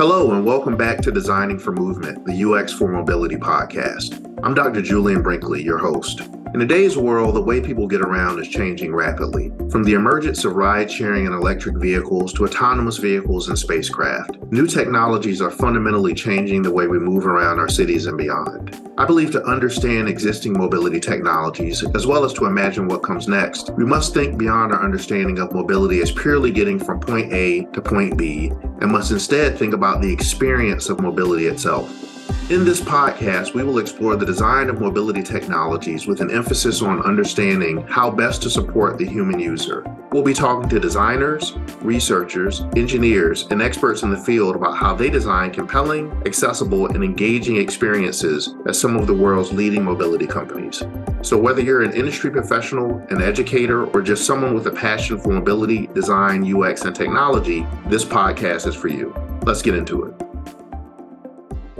Hello, and welcome back to Designing for Movement, the UX for Mobility podcast. I'm Dr. Julian Brinkley, your host. In today's world, the way people get around is changing rapidly. From the emergence of ride sharing and electric vehicles to autonomous vehicles and spacecraft, new technologies are fundamentally changing the way we move around our cities and beyond. I believe to understand existing mobility technologies, as well as to imagine what comes next, we must think beyond our understanding of mobility as purely getting from point A to point B, and must instead think about the experience of mobility itself. In this podcast, we will explore the design of mobility technologies with an emphasis on understanding how best to support the human user. We'll be talking to designers, researchers, engineers, and experts in the field about how they design compelling, accessible, and engaging experiences at some of the world's leading mobility companies. So, whether you're an industry professional, an educator, or just someone with a passion for mobility, design, UX, and technology, this podcast is for you. Let's get into it.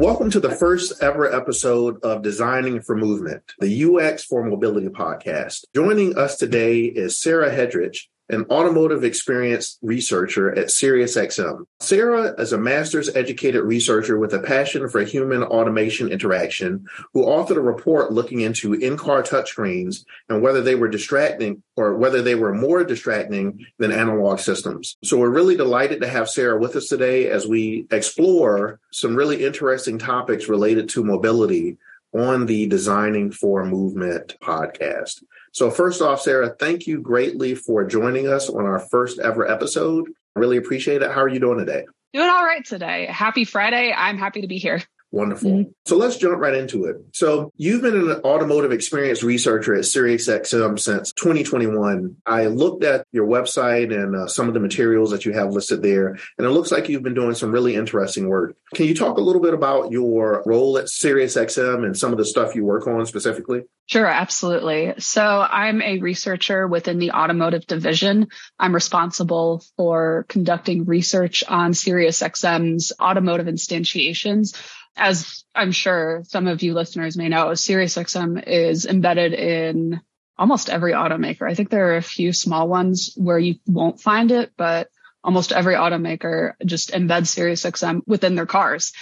Welcome to the first ever episode of Designing for Movement, the UX for Mobility podcast. Joining us today is Sarah Hedrych, an automotive experience researcher at SiriusXM. Sarah is a master's educated researcher with a passion for human automation interaction who authored a report looking into in-car touchscreens and whether they were distracting or whether they were more distracting than analog systems. So we're really delighted to have Sarah with us today as we explore some really interesting topics related to mobility on the Designing for Movement podcast. So, first off, Sarah, thank you greatly for joining us on our first ever episode. Really appreciate it. How are you doing today? Doing all right today. Happy Friday. I'm happy to be here. Wonderful. Mm-hmm. So let's jump right into it. So you've been an automotive experience researcher at SiriusXM since 2021. I looked at your website and uh, some of the materials that you have listed there, and it looks like you've been doing some really interesting work. Can you talk a little bit about your role at SiriusXM and some of the stuff you work on specifically? Sure, absolutely. So I'm a researcher within the automotive division. I'm responsible for conducting research on SiriusXM's automotive instantiations as I'm sure some of you listeners may know, SiriusXM is embedded in almost every automaker. I think there are a few small ones where you won't find it, but almost every automaker just embeds SiriusXM within their cars.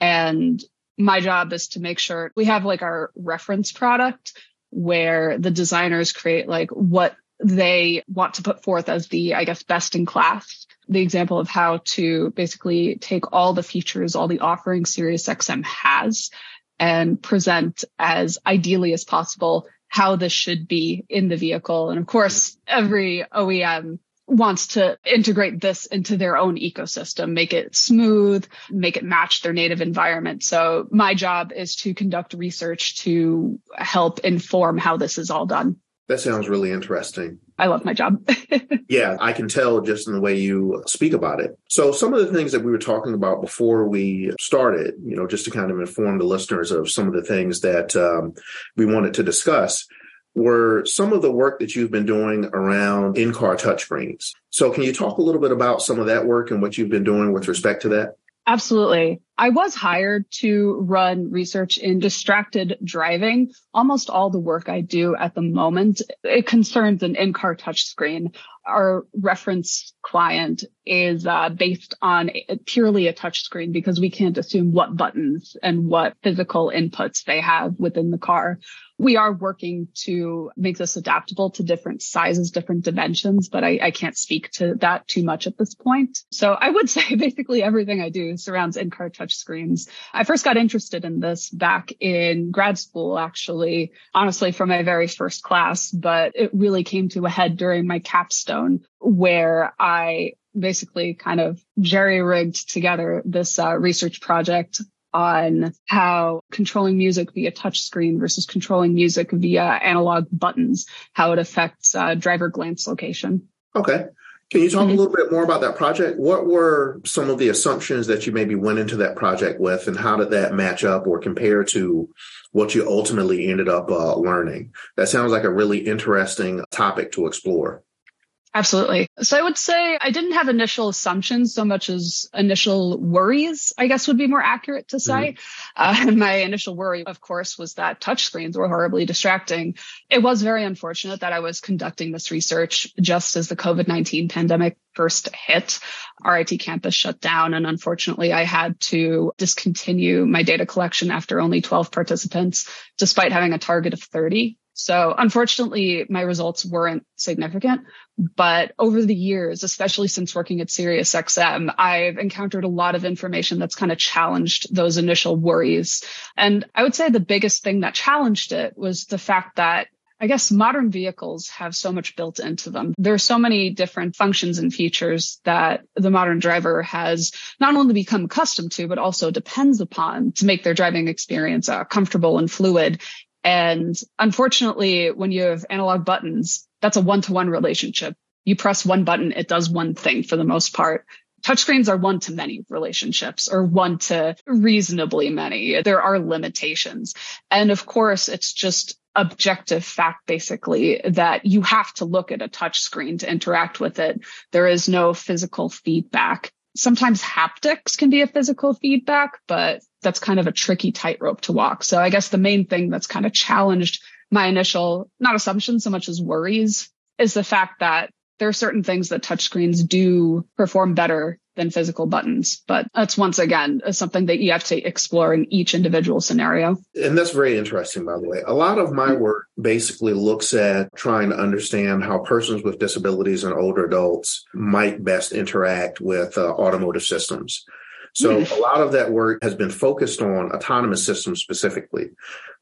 And my job is to make sure we have like our reference product where the designers create like what they want to put forth as the, I guess, best in class the example of how to basically take all the features, all the offerings SiriusXM has and present as ideally as possible how this should be in the vehicle. And of course, every OEM wants to integrate this into their own ecosystem, make it smooth, make it match their native environment. So my job is to conduct research to help inform how this is all done. That sounds really interesting. I love my job. yeah, I can tell just in the way you speak about it. So some of the things that we were talking about before we started, you know, just to kind of inform the listeners of some of the things that um, we wanted to discuss were some of the work that you've been doing around in-car touchscreens. So can you talk a little bit about some of that work and what you've been doing with respect to that? Absolutely. I was hired to run research in distracted driving. Almost all the work I do at the moment, it concerns an in-car touchscreen. Our reference client is uh, based on a, purely a touchscreen because we can't assume what buttons and what physical inputs they have within the car we are working to make this adaptable to different sizes, different dimensions, but I, I, can't speak to that too much at this point. So I would say basically everything I do surrounds in-car touchscreens. I first got interested in this back in grad school, actually, honestly, from my very first class, but it really came to a head during my capstone where I basically kind of jerry rigged together this uh, research project on how controlling music via touchscreen versus controlling music via analog buttons, how it affects uh, driver glance location. Okay. Can you talk mm-hmm. a little bit more about that project? What were some of the assumptions that you maybe went into that project with, and how did that match up or compare to what you ultimately ended up uh, learning? That sounds like a really interesting topic to explore. Absolutely. So I would say I didn't have initial assumptions so much as initial worries, I guess would be more accurate to say. Mm-hmm. Uh, my initial worry, of course, was that touchscreens were horribly distracting. It was very unfortunate that I was conducting this research just as the COVID-19 pandemic first hit. RIT campus shut down. And unfortunately, I had to discontinue my data collection after only 12 participants, despite having a target of 30. So unfortunately, my results weren't significant, but over the years, especially since working at SiriusXM, I've encountered a lot of information that's kind of challenged those initial worries. And I would say the biggest thing that challenged it was the fact that I guess modern vehicles have so much built into them. There are so many different functions and features that the modern driver has not only become accustomed to, but also depends upon to make their driving experience uh, comfortable and fluid. And unfortunately, when you have analog buttons, that's a one to one relationship. You press one button, it does one thing for the most part. Touchscreens are one to many relationships or one to reasonably many. There are limitations. And of course, it's just objective fact, basically, that you have to look at a touchscreen to interact with it. There is no physical feedback sometimes haptics can be a physical feedback, but that's kind of a tricky tightrope to walk. So I guess the main thing that's kind of challenged my initial, not assumptions so much as worries is the fact that there are certain things that touchscreens do perform better than physical buttons. But that's once again something that you have to explore in each individual scenario. And that's very interesting, by the way. A lot of my work basically looks at trying to understand how persons with disabilities and older adults might best interact with uh, automotive systems. So a lot of that work has been focused on autonomous systems specifically,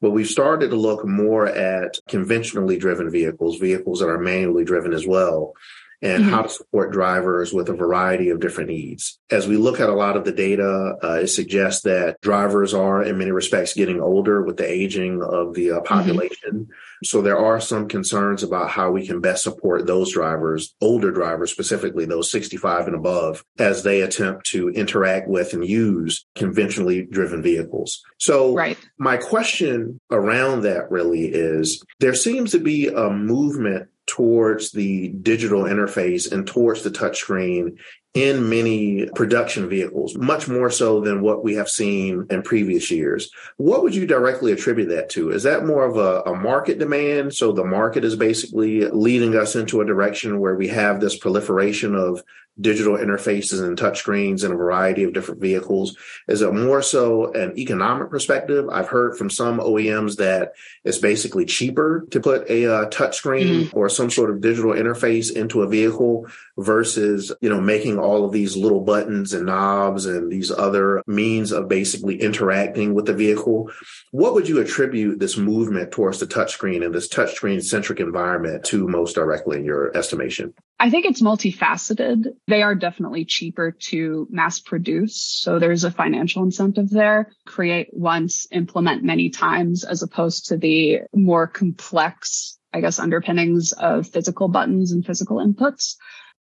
but we've started to look more at conventionally driven vehicles, vehicles that are manually driven as well and mm-hmm. how to support drivers with a variety of different needs. As we look at a lot of the data, uh, it suggests that drivers are in many respects getting older with the aging of the uh, mm-hmm. population. Mm-hmm. So there are some concerns about how we can best support those drivers, older drivers specifically, those 65 and above, as they attempt to interact with and use conventionally driven vehicles. So right. my question around that really is there seems to be a movement towards the digital interface and towards the touchscreen in many production vehicles, much more so than what we have seen in previous years. What would you directly attribute that to? Is that more of a, a, market demand? So the market is basically leading us into a direction where we have this proliferation of digital interfaces and touchscreens in a variety of different vehicles? Is it more so an economic perspective? I've heard from some OEMs that it's basically cheaper to put a uh, touchscreen mm-hmm. or some sort of digital interface into a vehicle versus, you know, making all of these little buttons and knobs and these other means of basically interacting with the vehicle. What would you attribute this movement towards the touchscreen and this touchscreen centric environment to most directly in your estimation? I think it's multifaceted. They are definitely cheaper to mass produce. So there's a financial incentive there. Create once, implement many times as opposed to the more complex, I guess, underpinnings of physical buttons and physical inputs.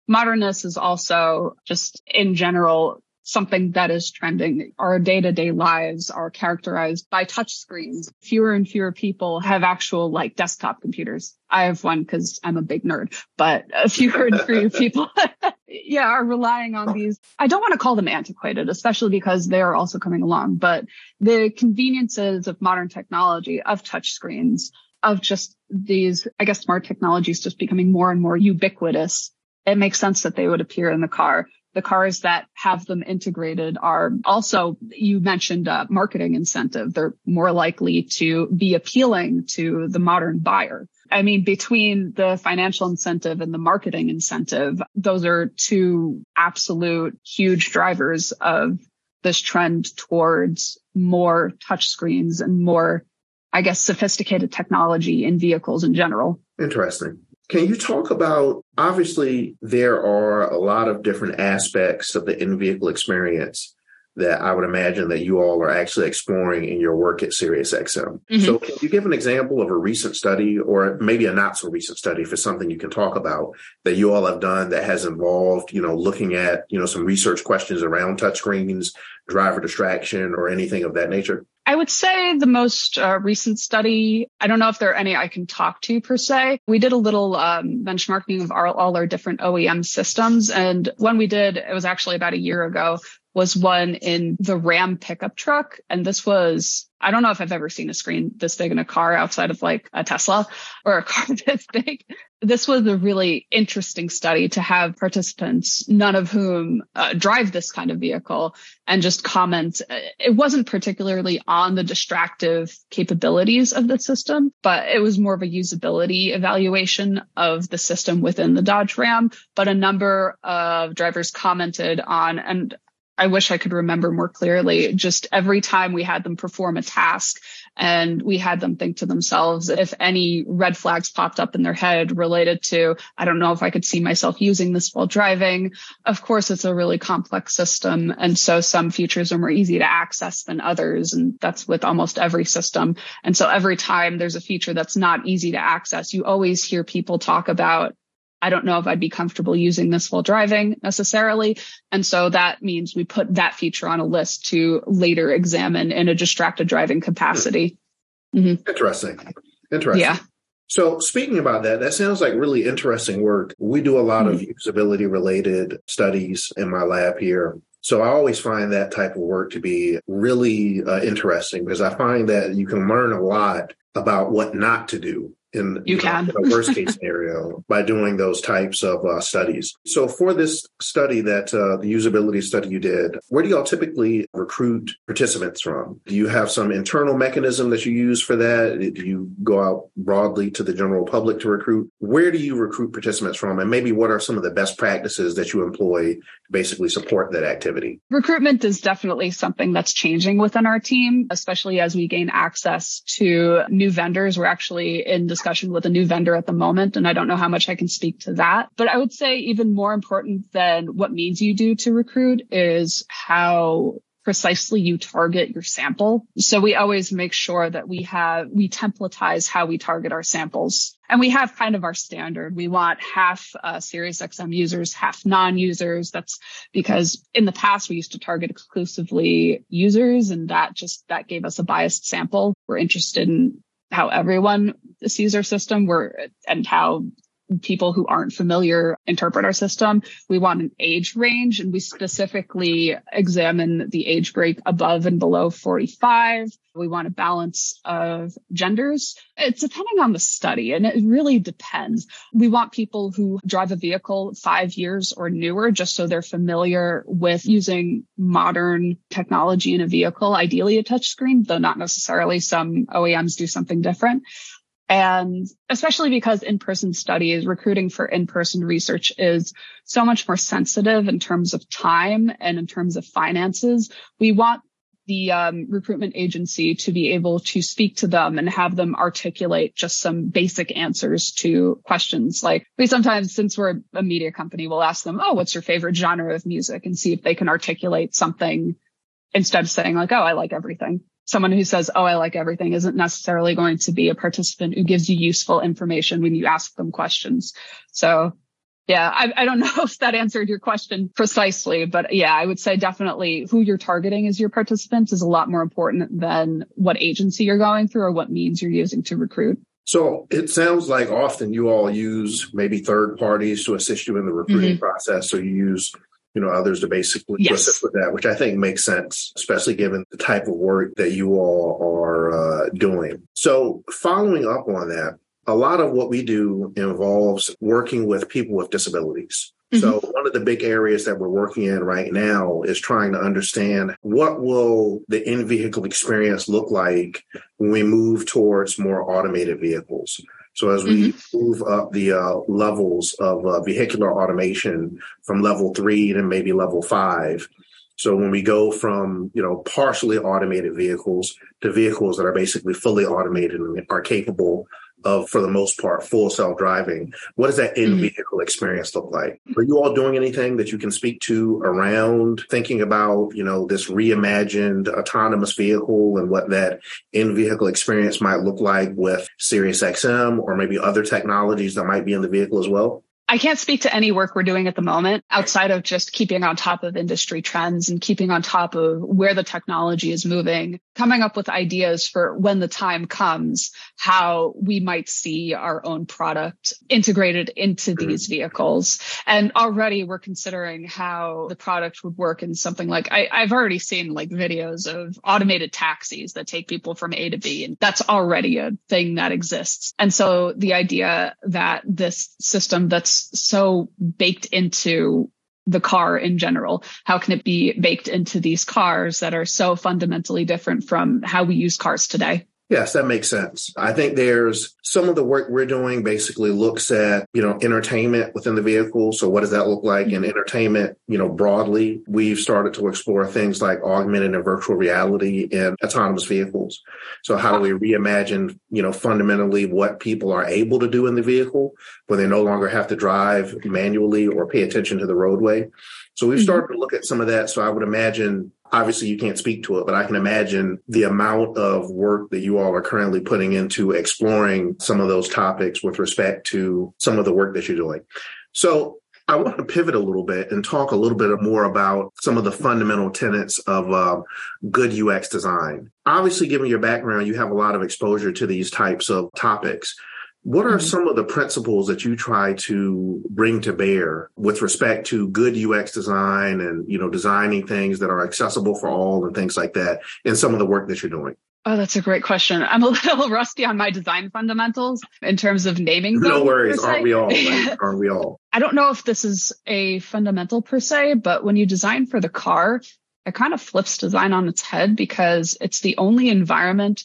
Modernness is also just in general something that is trending. Our day to day lives are characterized by touch screens. Fewer and fewer people have actual like desktop computers. I have one because I'm a big nerd, but a fewer and fewer people, yeah, are relying on these. I don't want to call them antiquated, especially because they are also coming along, but the conveniences of modern technology, of touch screens, of just these, I guess, smart technologies just becoming more and more ubiquitous. It makes sense that they would appear in the car the cars that have them integrated are also, you mentioned uh, marketing incentive. They're more likely to be appealing to the modern buyer. I mean, between the financial incentive and the marketing incentive, those are two absolute huge drivers of this trend towards more touchscreens and more, I guess, sophisticated technology in vehicles in general. Interesting. Can you talk about obviously there are a lot of different aspects of the in-vehicle experience that I would imagine that you all are actually exploring in your work at SiriusXM. Mm-hmm. So can you give an example of a recent study or maybe a not so recent study for something you can talk about that you all have done that has involved, you know, looking at, you know, some research questions around touchscreens, driver distraction or anything of that nature? I would say the most uh, recent study, I don't know if there are any I can talk to per se. We did a little um, benchmarking of our, all our different OEM systems. And when we did, it was actually about a year ago, was one in the Ram pickup truck. And this was, I don't know if I've ever seen a screen this big in a car outside of like a Tesla or a car this big. This was a really interesting study to have participants, none of whom uh, drive this kind of vehicle and just comment. It wasn't particularly on the distractive capabilities of the system, but it was more of a usability evaluation of the system within the Dodge Ram. But a number of drivers commented on, and I wish I could remember more clearly. Just every time we had them perform a task and we had them think to themselves if any red flags popped up in their head related to, I don't know if I could see myself using this while driving. Of course, it's a really complex system. And so some features are more easy to access than others. And that's with almost every system. And so every time there's a feature that's not easy to access, you always hear people talk about I don't know if I'd be comfortable using this while driving necessarily. And so that means we put that feature on a list to later examine in a distracted driving capacity. Mm-hmm. Interesting. Interesting. Yeah. So speaking about that, that sounds like really interesting work. We do a lot mm-hmm. of usability related studies in my lab here. So I always find that type of work to be really uh, interesting because I find that you can learn a lot about what not to do in, you can. a worst case scenario by doing those types of uh, studies. So for this study that uh, the usability study you did, where do y'all typically recruit participants from? Do you have some internal mechanism that you use for that? Do you go out broadly to the general public to recruit? Where do you recruit participants from? And maybe what are some of the best practices that you employ to basically support that activity? Recruitment is definitely something that's changing within our team, especially as we gain access to new vendors. We're actually in discussion discussion with a new vendor at the moment, and I don't know how much I can speak to that. But I would say even more important than what means you do to recruit is how precisely you target your sample. So we always make sure that we have, we templatize how we target our samples. And we have kind of our standard. We want half uh, Sirius XM users, half non-users. That's because in the past we used to target exclusively users and that just, that gave us a biased sample. We're interested in how everyone sees our system. Where and how people who aren't familiar interpret our system. We want an age range and we specifically examine the age break above and below 45. We want a balance of genders. It's depending on the study and it really depends. We want people who drive a vehicle five years or newer just so they're familiar with using modern technology in a vehicle, ideally a touchscreen, though not necessarily some OEMs do something different. And especially because in-person studies, recruiting for in-person research is so much more sensitive in terms of time and in terms of finances. We want the um, recruitment agency to be able to speak to them and have them articulate just some basic answers to questions. Like we sometimes, since we're a media company, we'll ask them, Oh, what's your favorite genre of music? And see if they can articulate something instead of saying like, Oh, I like everything someone who says, Oh, I like everything isn't necessarily going to be a participant who gives you useful information when you ask them questions. So yeah, I, I, don't know if that answered your question precisely, but yeah, I would say definitely who you're targeting as your participants is a lot more important than what agency you're going through or what means you're using to recruit. So it sounds like often you all use maybe third parties to assist you in the recruiting mm-hmm. process. So you use you know, others to basically yes. with that, which I think makes sense, especially given the type of work that you all are uh, doing. So following up on that, a lot of what we do involves working with people with disabilities. Mm-hmm. So one of the big areas that we're working in right now is trying to understand what will the in-vehicle experience look like when we move towards more automated vehicles. So as we mm-hmm. move up the uh, levels of uh, vehicular automation from level three to maybe level five, so when we go from, you know, partially automated vehicles to vehicles that are basically fully automated and are capable of, for the most part, full self driving. What does that in mm-hmm. vehicle mm-hmm. experience look like? Are you all doing anything that you can speak to around thinking about, you know, this reimagined autonomous vehicle and what that in vehicle experience might look like with Sirius XM or maybe other technologies that might be in the vehicle as well? I can't speak to any work we're doing at the moment outside of just keeping on top of industry trends and keeping on top of where the technology is moving. coming up with ideas for when the time comes, how we might see our own product integrated into mm-hmm. these vehicles. And already we're considering how the product would work in something like I, I've already seen like videos of automated taxis that take people from A to B. And that's already a thing that exists. And so the idea that this system that's so baked into the car in general? How can it be baked into these cars that are so fundamentally different from how we use cars today? Yes, that makes sense. I think there's some of the work we're doing basically looks at, you know, entertainment within the vehicle. So what does that look like in entertainment, you know, broadly? We've started to explore things like augmented and virtual reality in autonomous vehicles. So how do we reimagine, you know, fundamentally what people are able to do in the vehicle when they no longer have to drive manually or pay attention to the roadway? So we've mm-hmm. started to look at some of that. So I would imagine obviously you can't speak to it, but I can imagine the amount of work that you all are currently putting into exploring some of those topics with respect to some of the work that you're doing. So I want to pivot a little bit and talk a little bit more about some of the fundamental tenets of uh, good UX design. Obviously, given your background, you have a lot of exposure to these types of topics. What are mm-hmm. some of the principles that you try to bring to bear with respect to good UX design and, you know, designing things that are accessible for all and things like that in some of the work that you're doing? Oh, that's a great question. I'm a little rusty on my design fundamentals in terms of naming. No worries. Aren't we all? Right? Aren't we all? I don't know if this is a fundamental per se, but when you design for the car, it kind of flips design on its head because it's the only environment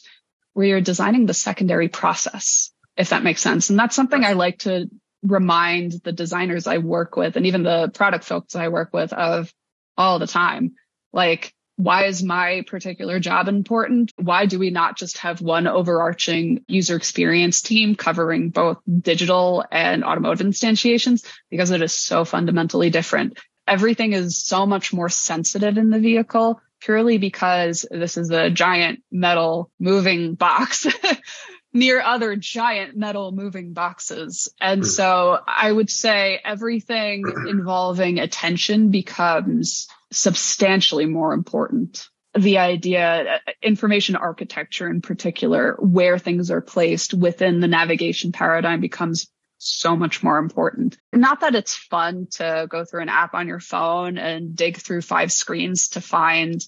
where you're designing the secondary process if that makes sense. And that's something I like to remind the designers I work with and even the product folks I work with of all the time. Like, why is my particular job important? Why do we not just have one overarching user experience team covering both digital and automotive instantiations? Because it is so fundamentally different. Everything is so much more sensitive in the vehicle purely because this is a giant metal moving box near other giant metal moving boxes. And hmm. so I would say everything involving attention becomes substantially more important. The idea, information architecture in particular, where things are placed within the navigation paradigm becomes so much more important. Not that it's fun to go through an app on your phone and dig through five screens to find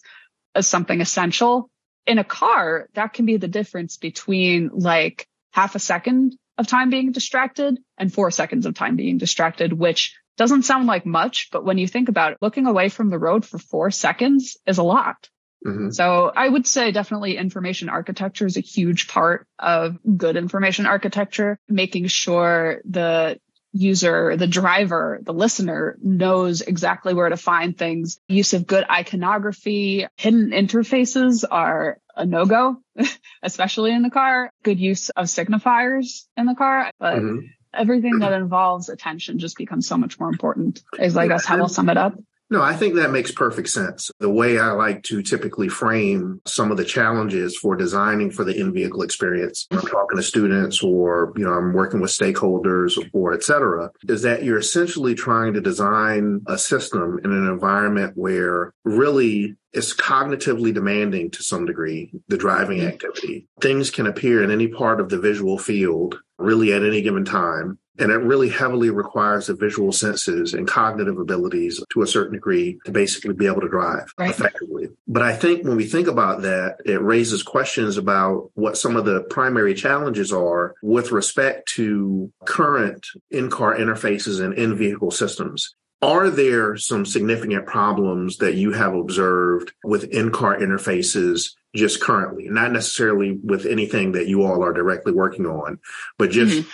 something essential, in a car, that can be the difference between like half a second of time being distracted and four seconds of time being distracted, which doesn't sound like much, but when you think about it, looking away from the road for four seconds is a lot. Mm-hmm. So I would say definitely information architecture is a huge part of good information architecture, making sure the user, the driver, the listener knows exactly where to find things. Use of good iconography, hidden interfaces are a no go, especially in the car. Good use of signifiers in the car, but mm-hmm. everything that involves attention just becomes so much more important is I guess how I'll sum it up. No, I think that makes perfect sense. The way I like to typically frame some of the challenges for designing for the in-vehicle experience, I'm talking to students or, you know, I'm working with stakeholders or et cetera, is that you're essentially trying to design a system in an environment where really it's cognitively demanding to some degree, the driving mm-hmm. activity. Things can appear in any part of the visual field really at any given time. And it really heavily requires the visual senses and cognitive abilities to a certain degree to basically be able to drive right. effectively. But I think when we think about that, it raises questions about what some of the primary challenges are with respect to current in car interfaces and in vehicle systems. Are there some significant problems that you have observed with in car interfaces just currently? Not necessarily with anything that you all are directly working on, but just mm-hmm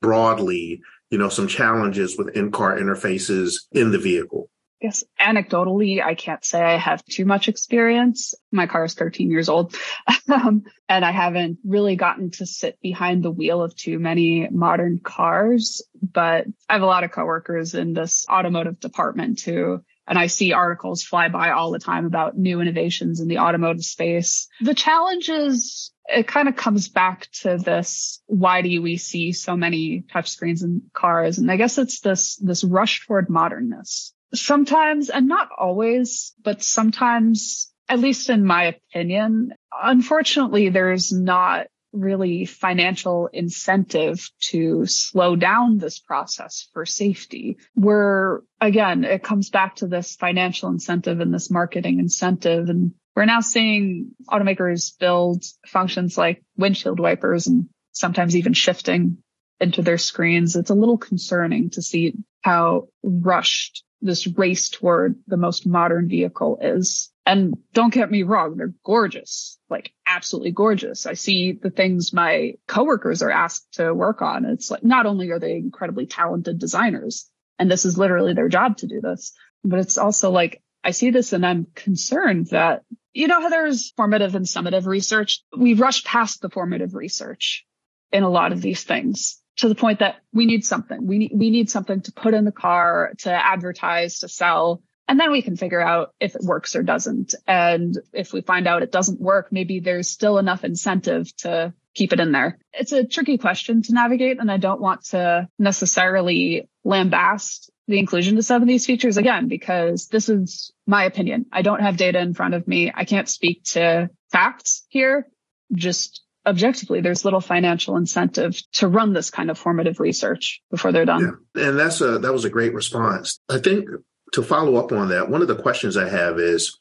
broadly, you know, some challenges with in-car interfaces in the vehicle? Yes, anecdotally, I can't say I have too much experience. My car is 13 years old, um, and I haven't really gotten to sit behind the wheel of too many modern cars. But I have a lot of coworkers in this automotive department too, and I see articles fly by all the time about new innovations in the automotive space. The challenge is it kind of comes back to this why do we see so many touchscreens in cars and i guess it's this this rush toward modernness sometimes and not always but sometimes at least in my opinion, unfortunately, there's not really financial incentive to slow down this process for safety. Where again, it comes back to this financial incentive and this marketing incentive. And we're now seeing automakers build functions like windshield wipers and sometimes even shifting into their screens. It's a little concerning to see how rushed this race toward the most modern vehicle is. And don't get me wrong, they're gorgeous, like absolutely gorgeous. I see the things my coworkers are asked to work on. It's like not only are they incredibly talented designers, and this is literally their job to do this, but it's also like I see this and I'm concerned that, you know, how there's formative and summative research. We've rushed past the formative research in a lot of these things to the point that we need something. We need, we need something to put in the car, to advertise, to sell. And then we can figure out if it works or doesn't. And if we find out it doesn't work, maybe there's still enough incentive to keep it in there. It's a tricky question to navigate. And I don't want to necessarily lambast the inclusion of some of these features again, because this is my opinion. I don't have data in front of me. I can't speak to facts here. Just objectively, there's little financial incentive to run this kind of formative research before they're done. Yeah. And that's a, that was a great response. I think to follow up on that, one of the questions I have is,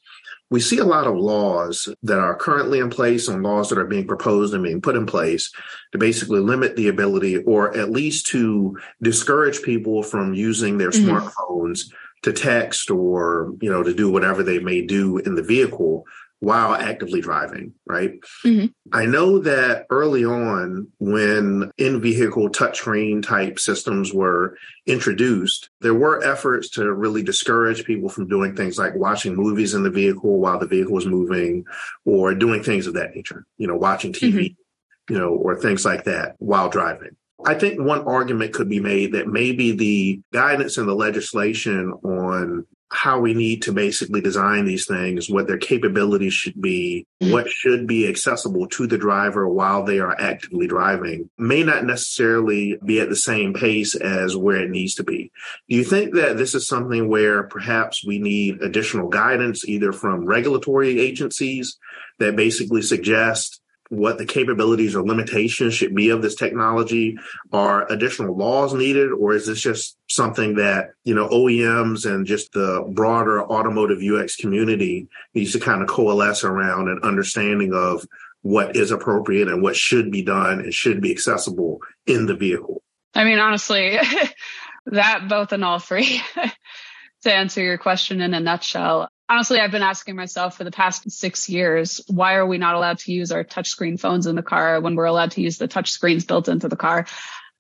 we see a lot of laws that are currently in place and laws that are being proposed and being put in place to basically limit the ability or at least to discourage people from using their mm-hmm. smartphones to text or you know to do whatever they may do in the vehicle while actively driving, right? Mm-hmm. I know that early on, when in vehicle touchscreen type systems were introduced, there were efforts to really discourage people from doing things like watching movies in the vehicle while the vehicle was moving or doing things of that nature, you know, watching TV, mm-hmm. you know, or things like that while driving. I think one argument could be made that maybe the guidance in the legislation on how we need to basically design these things, what their capabilities should be, mm-hmm. what should be accessible to the driver while they are actively driving may not necessarily be at the same pace as where it needs to be. Do you think that this is something where perhaps we need additional guidance either from regulatory agencies that basically suggest what the capabilities or limitations should be of this technology? Are additional laws needed, or is this just something that, you know, OEMs and just the broader automotive UX community needs to kind of coalesce around an understanding of what is appropriate and what should be done and should be accessible in the vehicle? I mean, honestly, that both and all three. to answer your question in a nutshell, honestly, I've been asking myself for the past six years, why are we not allowed to use our touchscreen phones in the car when we're allowed to use the touch screens built into the car?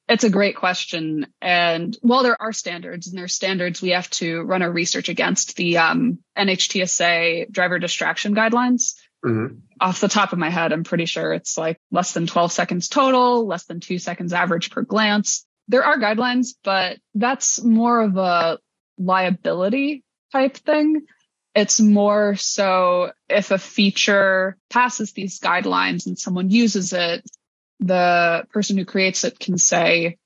It's a great question. And while there are standards and there's standards we have to run our research against the um, NHTSA driver distraction guidelines. Mm-hmm. Off the top of my head, I'm pretty sure it's like less than 12 seconds total, less than two seconds average per glance. There are guidelines, but that's more of a liability type thing. It's more so if a feature passes these guidelines and someone uses it, the person who creates it can say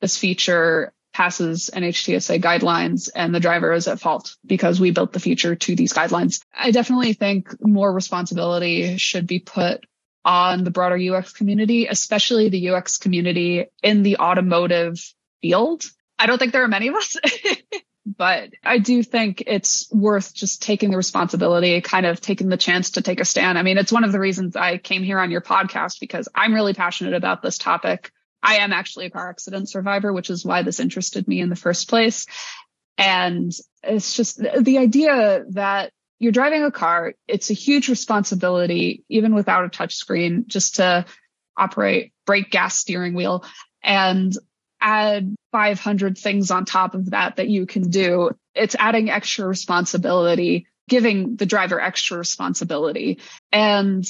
this feature passes NHTSA guidelines and the driver is at fault because we built the feature to these guidelines. I definitely think more responsibility should be put on the broader UX community, especially the UX community in the automotive field. I don't think there are many of us. but I do think it's worth just taking the responsibility, kind of taking the chance to take a stand. I mean, it's one of the reasons I came here on your podcast because I'm really passionate about this topic. I am actually a car accident survivor, which is why this interested me in the first place. And it's just the idea that you're driving a car. It's a huge responsibility, even without a touch screen, just to operate brake, gas, steering wheel. And add 500 things on top of that that you can do. It's adding extra responsibility, giving the driver extra responsibility. And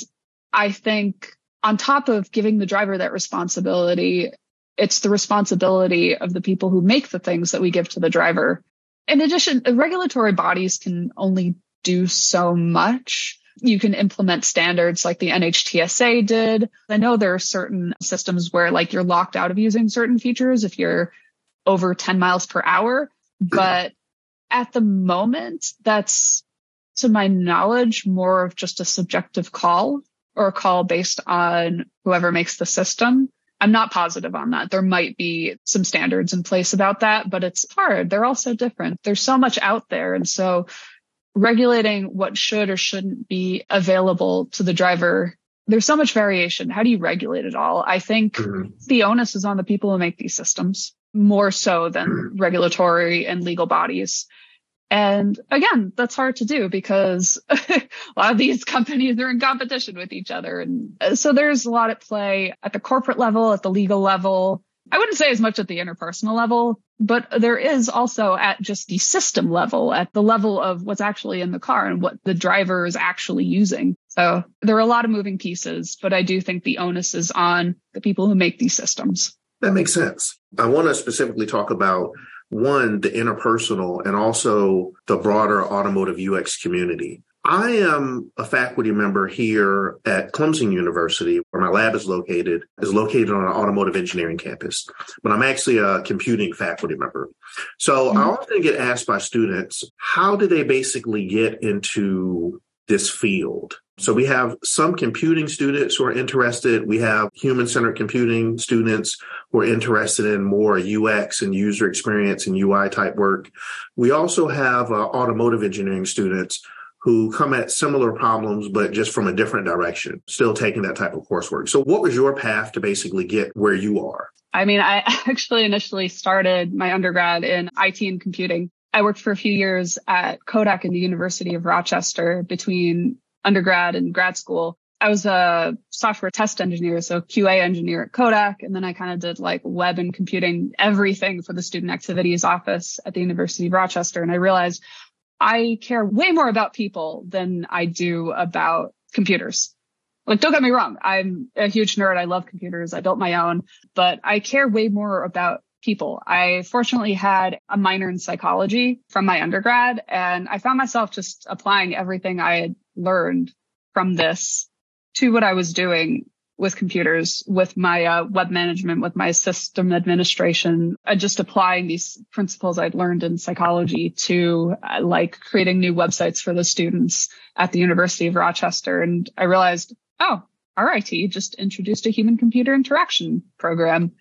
I think on top of giving the driver that responsibility, it's the responsibility of the people who make the things that we give to the driver. In addition, regulatory bodies can only do so much you can implement standards like the NHTSA did. I know there are certain systems where like you're locked out of using certain features if you're over 10 miles per hour, but at the moment that's to my knowledge, more of just a subjective call or a call based on whoever makes the system. I'm not positive on that. There might be some standards in place about that, but it's hard. They're all so different. There's so much out there. And so regulating what should or shouldn't be available to the driver, there's so much variation. How do you regulate it all? I think mm-hmm. the onus is on the people who make these systems more so than mm-hmm. regulatory and legal bodies. And again, that's hard to do because a lot of these companies are in competition with each other. And so there's a lot at play at the corporate level, at the legal level. I wouldn't say as much at the interpersonal level, but there is also at just the system level, at the level of what's actually in the car and what the driver is actually using. So there are a lot of moving pieces, but I do think the onus is on the people who make these systems. That makes sense. I want to specifically talk about one, the interpersonal and also the broader automotive UX community. I am a faculty member here at Clemson University, where my lab is located, is located on an automotive engineering campus, but I'm actually a computing faculty member. So mm-hmm. I often get asked by students, how do they basically get into this field? So we have some computing students who are interested. We have human centered computing students who are interested in more UX and user experience and UI type work. We also have uh, automotive engineering students who come at similar problems, but just from a different direction, still taking that type of coursework. So what was your path to basically get where you are? I mean, I actually initially started my undergrad in IT and computing. I worked for a few years at Kodak in the University of Rochester between undergrad and grad school, I was a software test engineer, so QA engineer at Kodak. And then I kind of did like web and computing, everything for the student activities office at the University of Rochester. And I realized I care way more about people than I do about computers. Like, don't get me wrong. I'm a huge nerd. I love computers. I built my own, but I care way more about people. I fortunately had a minor in psychology from my undergrad and I found myself just applying everything I had learned from this to what I was doing with computers, with my uh, web management, with my system administration, uh, just applying these principles I'd learned in psychology to uh, like creating new websites for the students at the University of Rochester. And I realized, oh, RIT just introduced a human computer interaction program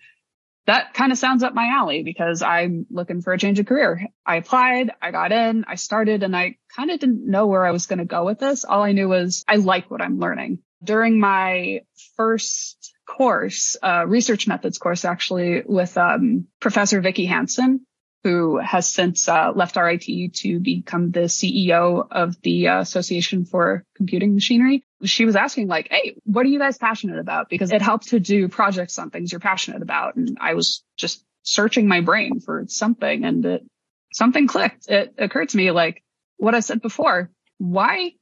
that kind of sounds up my alley because I'm looking for a change of career. I applied, I got in, I started, and I kind of didn't know where I was going to go with this. All I knew was I like what I'm learning. During my first course, uh, research methods course, actually, with um, Professor Vicki Hanson, who has since uh, left RIT to become the CEO of the Association for Computing Machinery. She was asking like, Hey, what are you guys passionate about? Because it helps to do projects on things you're passionate about. And I was just searching my brain for something and it, something clicked. It occurred to me like what I said before. Why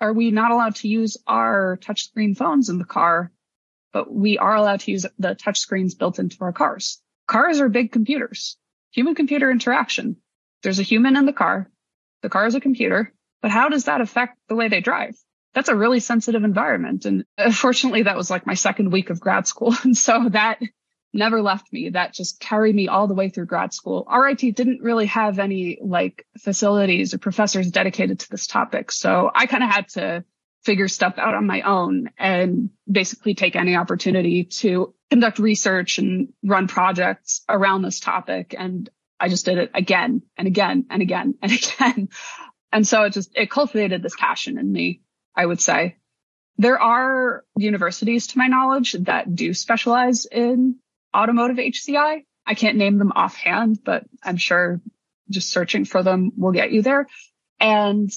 are we not allowed to use our touchscreen phones in the car, but we are allowed to use the touchscreens built into our cars? Cars are big computers human computer interaction. There's a human in the car. The car is a computer, but how does that affect the way they drive? That's a really sensitive environment. And uh, fortunately, that was like my second week of grad school. And so that never left me. That just carried me all the way through grad school. RIT didn't really have any like facilities or professors dedicated to this topic. So I kind of had to figure stuff out on my own and basically take any opportunity to conduct research and run projects around this topic. And I just did it again and again and again and again. And so it just, it cultivated this passion in me, I would say. There are universities to my knowledge that do specialize in automotive HCI. I can't name them offhand, but I'm sure just searching for them will get you there. And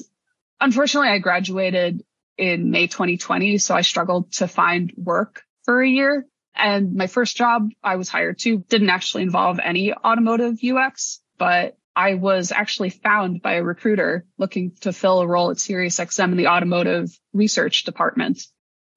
unfortunately, I graduated in May 2020. So I struggled to find work for a year. And my first job I was hired to didn't actually involve any automotive UX, but I was actually found by a recruiter looking to fill a role at SiriusXM in the automotive research department.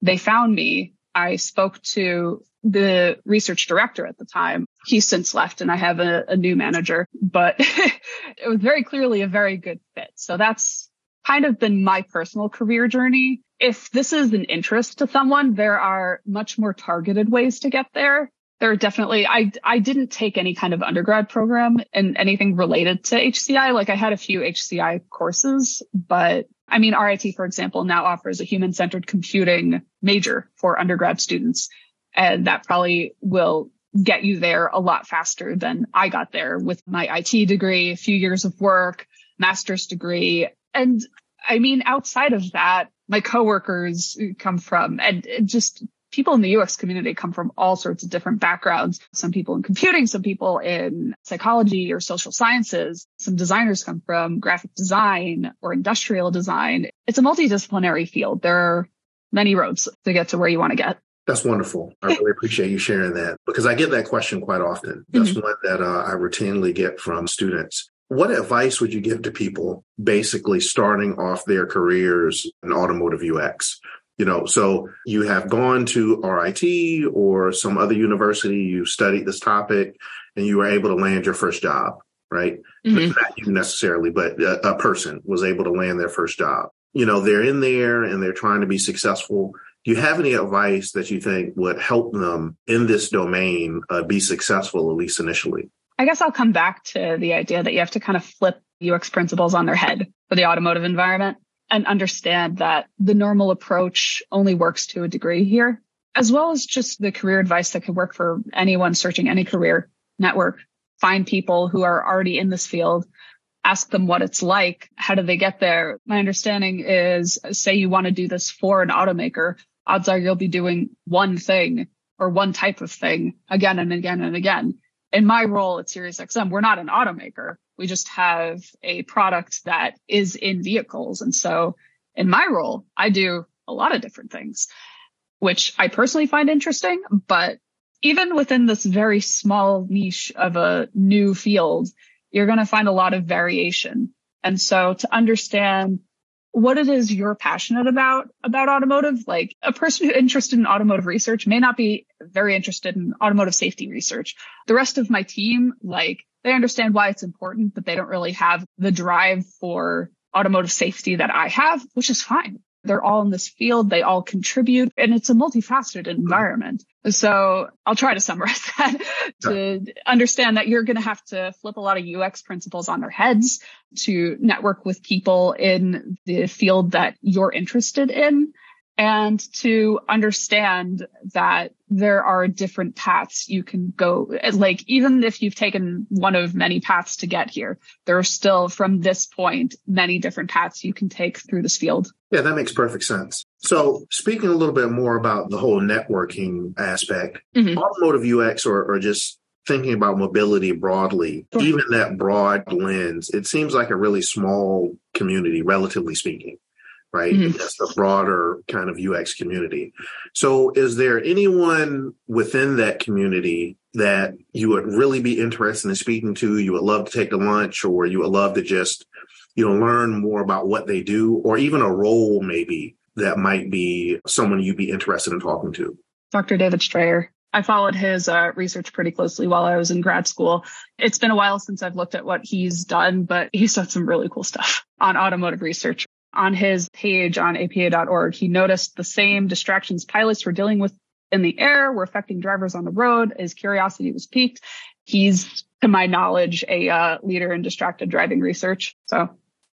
They found me. I spoke to the research director at the time. He's since left and I have a, a new manager, but it was very clearly a very good fit. So that's kind of been my personal career journey. If this is an interest to someone, there are much more targeted ways to get there. there are definitely I I didn't take any kind of undergrad program and anything related to HCI. Like I had a few HCI courses, but I mean RIT, for example, now offers a human centered computing major for undergrad students. And that probably will get you there a lot faster than I got there with my IT degree, a few years of work, master's degree. And I mean, outside of that, my coworkers come from and just people in the UX community come from all sorts of different backgrounds. Some people in computing, some people in psychology or social sciences. Some designers come from graphic design or industrial design. It's a multidisciplinary field. There are many roads to get to where you want to get. That's wonderful. I really appreciate you sharing that because I get that question quite often. That's mm-hmm. one that uh, I routinely get from students. What advice would you give to people basically starting off their careers in automotive UX? You know, so you have gone to RIT or some other university, you studied this topic, and you were able to land your first job, right? Mm-hmm. Not you necessarily, but a, a person was able to land their first job. You know, they're in there and they're trying to be successful. Do you have any advice that you think would help them in this domain uh, be successful, at least initially? I guess I'll come back to the idea that you have to kind of flip UX principles on their head for the automotive environment and understand that the normal approach only works to a degree here, as well as just the career advice that could work for anyone searching any career network. Find people who are already in this field, ask them what it's like. How do they get there? My understanding is say you want to do this for an automaker. Odds are you'll be doing one thing or one type of thing again and again and again in my role at SiriusXM, we're not an automaker. We just have a product that is in vehicles. And so in my role, I do a lot of different things, which I personally find interesting. But even within this very small niche of a new field, you're going to find a lot of variation. And so to understand what it is you're passionate about about automotive. Like a person who's interested in automotive research may not be very interested in automotive safety research. The rest of my team, like they understand why it's important, but they don't really have the drive for automotive safety that I have, which is fine. They're all in this field. They all contribute and it's a multifaceted environment. So I'll try to summarize that to understand that you're going to have to flip a lot of UX principles on their heads to network with people in the field that you're interested in and to understand that there are different paths you can go. Like, even if you've taken one of many paths to get here, there are still from this point, many different paths you can take through this field. Yeah, that makes perfect sense. So speaking a little bit more about the whole networking aspect, mm-hmm. automotive UX or, or just thinking about mobility broadly, sure. even that broad lens, it seems like a really small community, relatively speaking right? Mm-hmm. The broader kind of UX community. So, is there anyone within that community that you would really be interested in speaking to? You would love to take to lunch, or you would love to just, you know, learn more about what they do, or even a role maybe that might be someone you'd be interested in talking to? Dr. David Strayer. I followed his uh, research pretty closely while I was in grad school. It's been a while since I've looked at what he's done, but he's done some really cool stuff on automotive research on his page on APA.org, he noticed the same distractions pilots were dealing with in the air were affecting drivers on the road. His curiosity was piqued. He's, to my knowledge, a uh, leader in distracted driving research. So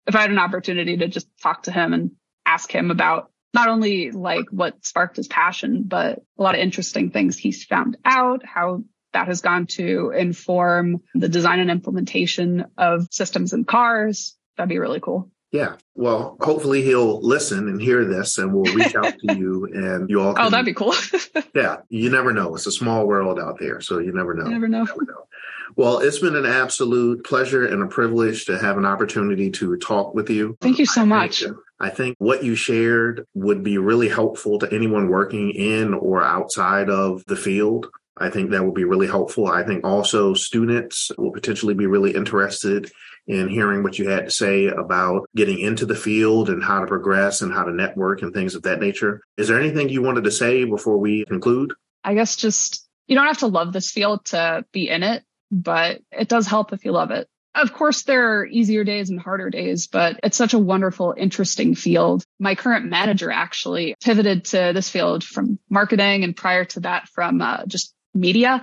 if I had an opportunity to just talk to him and ask him about not only like what sparked his passion, but a lot of interesting things he's found out, how that has gone to inform the design and implementation of systems in cars. That'd be really cool. Yeah. Well, hopefully he'll listen and hear this and we'll reach out to you and you all. Oh, can, oh, that'd be cool. yeah. You never know. It's a small world out there. So you never know. You never know. You never know. Well, it's been an absolute pleasure and a privilege to have an opportunity to talk with you. Thank you so much. I think what you shared would be really helpful to anyone working in or outside of the field. I think that would be really helpful. I think also students will potentially be really interested in hearing what you had to say about getting into the field and how to progress and how to network and things of that nature. Is there anything you wanted to say before we conclude? I guess just you don't have to love this field to be in it, but it does help if you love it. Of course, there are easier days and harder days, but it's such a wonderful, interesting field. My current manager actually pivoted to this field from marketing and prior to that from uh, just media.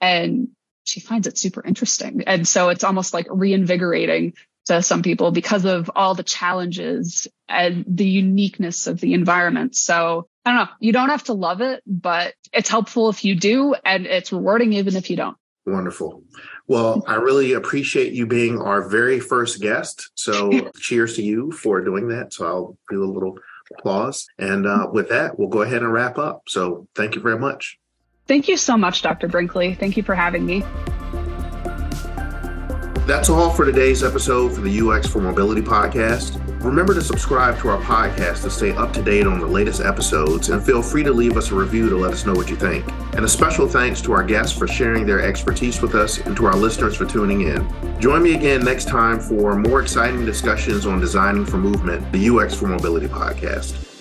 And she finds it super interesting. And so it's almost like reinvigorating to some people because of all the challenges and the uniqueness of the environment. So I don't know, you don't have to love it, but it's helpful if you do, and it's rewarding even if you don't. Wonderful. Well, I really appreciate you being our very first guest. So cheers to you for doing that. So I'll do a little applause. And uh, with that, we'll go ahead and wrap up. So thank you very much. Thank you so much, Dr. Brinkley. Thank you for having me. That's all for today's episode for the UX for Mobility podcast. Remember to subscribe to our podcast to stay up to date on the latest episodes and feel free to leave us a review to let us know what you think. And a special thanks to our guests for sharing their expertise with us and to our listeners for tuning in. Join me again next time for more exciting discussions on designing for movement, the UX for Mobility podcast.